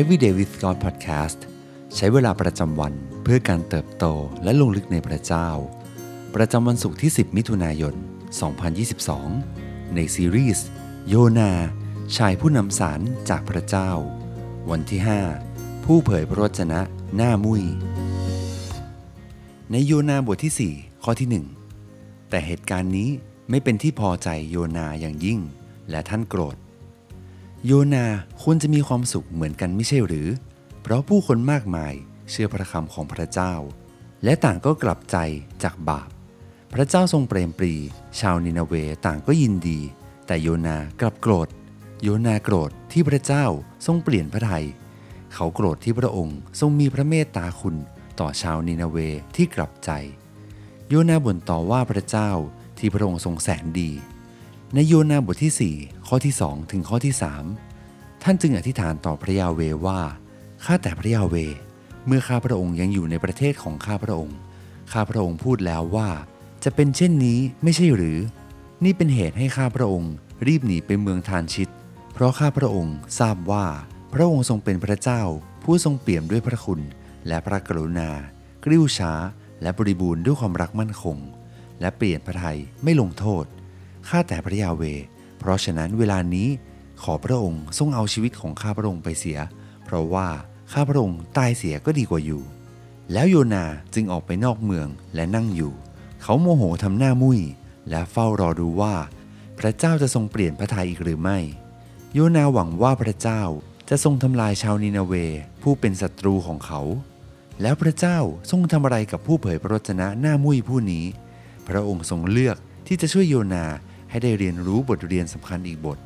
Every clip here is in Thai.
Everyday with God Podcast ใช้เวลาประจำวันเพื่อการเติบโตและลงลึกในพระเจ้า ประจำวันศุกร์ที่ 10 มิถุนายน 2022 ในซีรีส์โยนา ชายผู้นำสารจากพระเจ้า วันที่ 5 ผู้เผยพระวจนะหน้ามุย ในโยนาบทที่ 4 ข้อที่ 1 แต่เหตุการณ์นี้ไม่เป็นที่พอใจโยนาอย่างยิ่ง และท่านโกรธ โยนาควรจะมีความสุขเหมือนกันไม่ใช่หรือ เพราะผู้คนมากมายเชื่อพระคำของพระเจ้า และต่างก็กลับใจจากบาป พระเจ้าทรงเปรมปรี ชาวนินาเวต่างก็ยินดี แต่โยนากลับโกรธ โยนาโกรธที่พระเจ้าทรงเปลี่ยนพระทัย เขาโกรธที่พระองค์ทรงมีพระเมตตาคุณต่อชาวนินาเวที่กลับใจ โยนาบ่นต่อว่าพระเจ้าที่พระองค์ทรงแสนดี ในโยนาบทที่ 4 ข้อที่ 2 ถึงข้อที่ 3 ท่านจึงอธิษฐานต่อพระยาเวว่า ข้าแต่พระยาเว เมื่อข้าพระองค์ยังอยู่ในประเทศของข้าพระองค์ ข้าพระองค์พูดแล้วว่า จะเป็นเช่นนี้ไม่ใช่หรือ นี่เป็นเหตุให้ข้าพระองค์ รีบหนีไปเมืองทานชิต เพราะข้าพระองค์ทราบว่า พระองค์ทรงเป็นพระเจ้า ผู้ทรงเปี่ยมด้วยพระคุณ และพระกรุณา กริ้วช้า และบริบูรณ์ด้วยความรักมั่นคง และเปลี่ยนพระทัยไม่ลงโทษ ข้าแต่พระยาเว เพราะฉะนั้นเวลานี้ขอพระองค์ทรงเอาชีวิตของข้าพระองค์ไปเสีย เพราะว่าข้าพระองค์ตายเสียก็ดีกว่าอยู่ แล้วโยนาจึงออกไปนอกเมืองและนั่งอยู่ เขาโมโหทำหน้ามุ้ยและเฝ้ารอดูว่า พระเจ้าจะทรงเปลี่ยนพระทัยอีกหรือไม่ โยนาหวังว่าพระเจ้าจะทรงทำลายชาวนินาเวผู้เป็นศัตรูของเขา แล้วพระเจ้าทรงทำอะไรกับผู้เผยพระวจนะหน้ามุ้ยผู้นี้ พระองค์ทรงเลือกที่จะช่วยโยนา ให้ได้เรียนรู้บทเรียนสำคัญอีกบท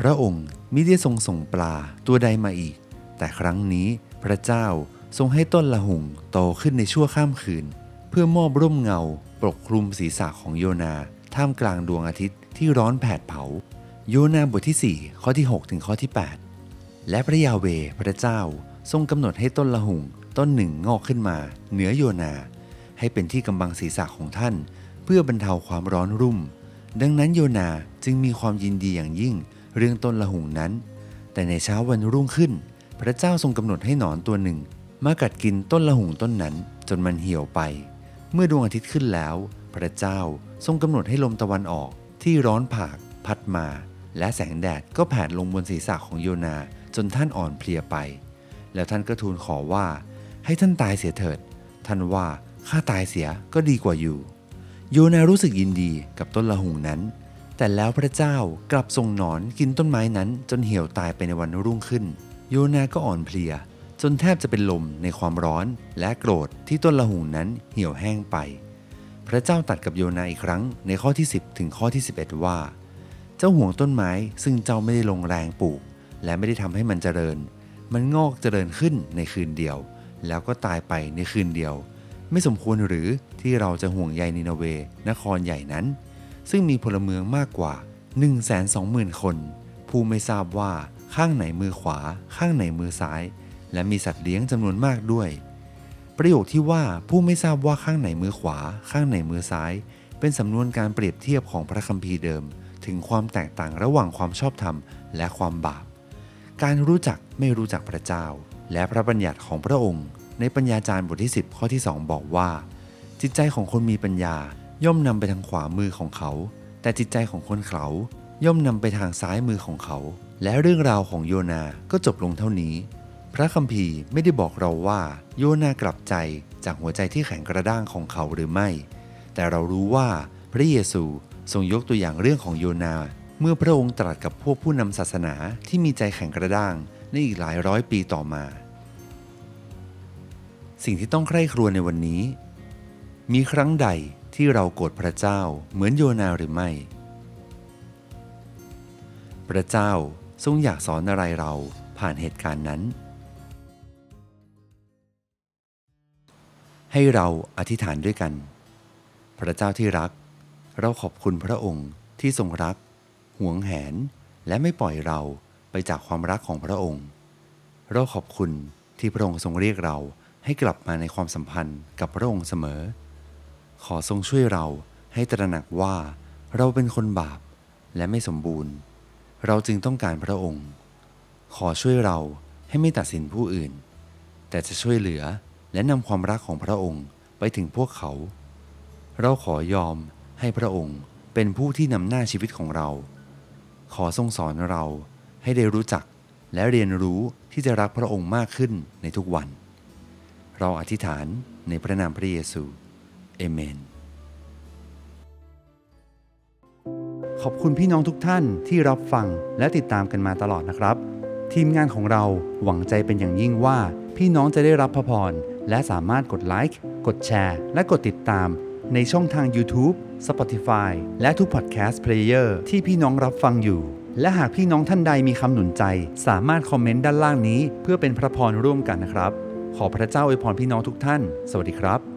พระองค์มิได้ทรงส่งปลาตัวใดมาอีก แต่ครั้งนี้พระเจ้าทรงให้ต้นละหุงโตขึ้นในชั่วข้ามคืน เพื่อมอบร่มเงาปกคลุมศีรษะของโยนาท่ามกลางดวงอาทิตย์ที่ร้อนแผดเผา โยนาบทที่ 4 ข้อที่6ถึงข้อที่ 8 และพระยาเวพระเจ้าทรงกำหนดให้ต้นละหุงต้นหนึ่งงอกขึ้นมาเหนือโยนา ให้เป็นที่กำบังศีรษะของท่าน เพื่อบรรเทาความร้อนรุ่ม ดังนั้นโยนาจึงมีความยินดีอย่างยิ่งเรื่องต้นละหุงนั้น แต่ในเช้าวันรุ่งขึ้น พระเจ้าทรงกำหนดให้หนอนตัวหนึ่ง มากัดกินต้นละหุงต้นนั้นจนมันเหี่ยวไป เมื่อดวงอาทิตย์ขึ้นแล้ว พระเจ้าทรงกำหนดให้ลมตะวันออกที่ร้อนผาก พัดมา และแสงแดดก็แผดลงบนศีรษะของโยนาจนท่านอ่อนเพลียไป แล้วท่านก็ทูลขอว่า ให้ท่านตายเสียเถิด ท่านว่าข้าตายเสียก็ดีกว่าอยู่ โยนารู้สึกยินดีกับต้นละหุงนั้น แต่แล้วพระเจ้ากลับทรงหนอนกินต้นไม้นั้น จนเหี่ยวตายไปในวันรุ่งขึ้น โยนาก็อ่อนเพลีย จนแทบจะเป็นลมในความร้อนและโกรธที่ต้นละหุงนั้นเหี่ยวแห้งไป พระเจ้าตัดกับโยนาอีกครั้งในข้อที่ 10 ถึงข้อที่ 11 ว่า เจ้าห่วงต้นไม้ซึ่งเจ้าไม่ได้ลงแรงปลูก และไม่ได้ทำให้มันเจริญ มันงอกเจริญขึ้นในคืนเดียว แล้วก็ตายไปในคืนเดียว ไม่สมควรหรือที่เราจะห่วงใยนินาเว นครใหญ่นั้น ซึ่งมีพลเมืองมากกว่า 120,000 คน ผู้ไม่ทราบว่าข้างไหนมือขวา ข้างไหนมือซ้าย และมีสัตว์เลี้ยงจำนวนมากด้วย ประโยคที่ว่าผู้ไม่ทราบว่าข้างไหนมือขวา ข้างไหนมือซ้าย เป็นสำนวนการเปรียบเทียบของพระคัมภีร์เดิม ถึงความแตกต่างระหว่างความชอบธรรม และความบาป การรู้จักไม่รู้จักพระเจ้า และพระบัญญัติของพระองค์ ในปัญญาจารย์บทที่ 10 ข้อที่ 2 บอกว่า จิตใจของคนมีปัญญาย่อมนำไปทางขวามือของเขา แต่จิตใจของคนเขาย่อมนำไปทางซ้ายมือของเขา และเรื่องราวของโยนาก็จบลงเท่านี้ พระคัมภีร์ไม่ได้บอกเราว่า โยนากลับใจจากหัวใจที่แข็งกระด้างของเขาหรือไม่ แต่เรารู้ว่าพระเยซูทรงยกตัวอย่างเรื่องของโยนา เมื่อพระองค์ตรัสกับพวกผู้นำศาสนาที่มีใจแข็งกระด้างในอีกหลายร้อยปีต่อมา สิ่งที่ต้องใคร่ครวญในวันนี้ มีครั้งใดที่เราโกรธพระเจ้าเหมือนโยนาหรือไม่ พระเจ้าทรงอยากสอนอะไรเราผ่านเหตุการณ์นั้น ให้เราอธิษฐานด้วยกัน พระเจ้าที่รัก เราขอบคุณพระองค์ที่ทรงรัก ห่วงแหน และไม่ปล่อยเราไปจากความรักของพระองค์ เราขอบคุณที่พระองค์ทรงเรียกเรา ให้กลับมาในความสัมพันธ์กับพระองค์เสมอ ขอทรงช่วยเราให้ตระหนักว่าเราเป็นคนบาปและไม่สมบูรณ์ เราจึงต้องการพระองค์ ขอช่วยเราให้ไม่ตัดสินผู้อื่น แต่จะช่วยเหลือและนำความรักของพระองค์ไปถึงพวกเขา เราขอยอมให้พระองค์เป็นผู้ที่นำหน้าชีวิตของเรา ขอทรงสอนเราให้ได้รู้จักและเรียนรู้ที่จะรักพระองค์มากขึ้นในทุกวัน เราอธิษฐานในพระนามพระเยซู เอเมน ขอบคุณพี่น้องทุกท่านที่รับฟังและติดตามกันมาตลอดนะครับ ทีมงานของเราหวังใจเป็นอย่างยิ่งว่า พี่น้องจะได้รับพระพร และสามารถกดไลค์ กดแชร์ และกดติดตาม ในช่องทาง YouTube Spotify และทุก Podcast Player ที่พี่น้องรับฟังอยู่ และหากพี่น้องท่านใดมีคำหนุนใจ สามารถคอมเมนต์ด้านล่างนี้ เพื่อเป็นพระพรร่วมกันนะครับ ขอพระเจ้าอวยพรพี่น้องทุกท่าน สวัสดีครับ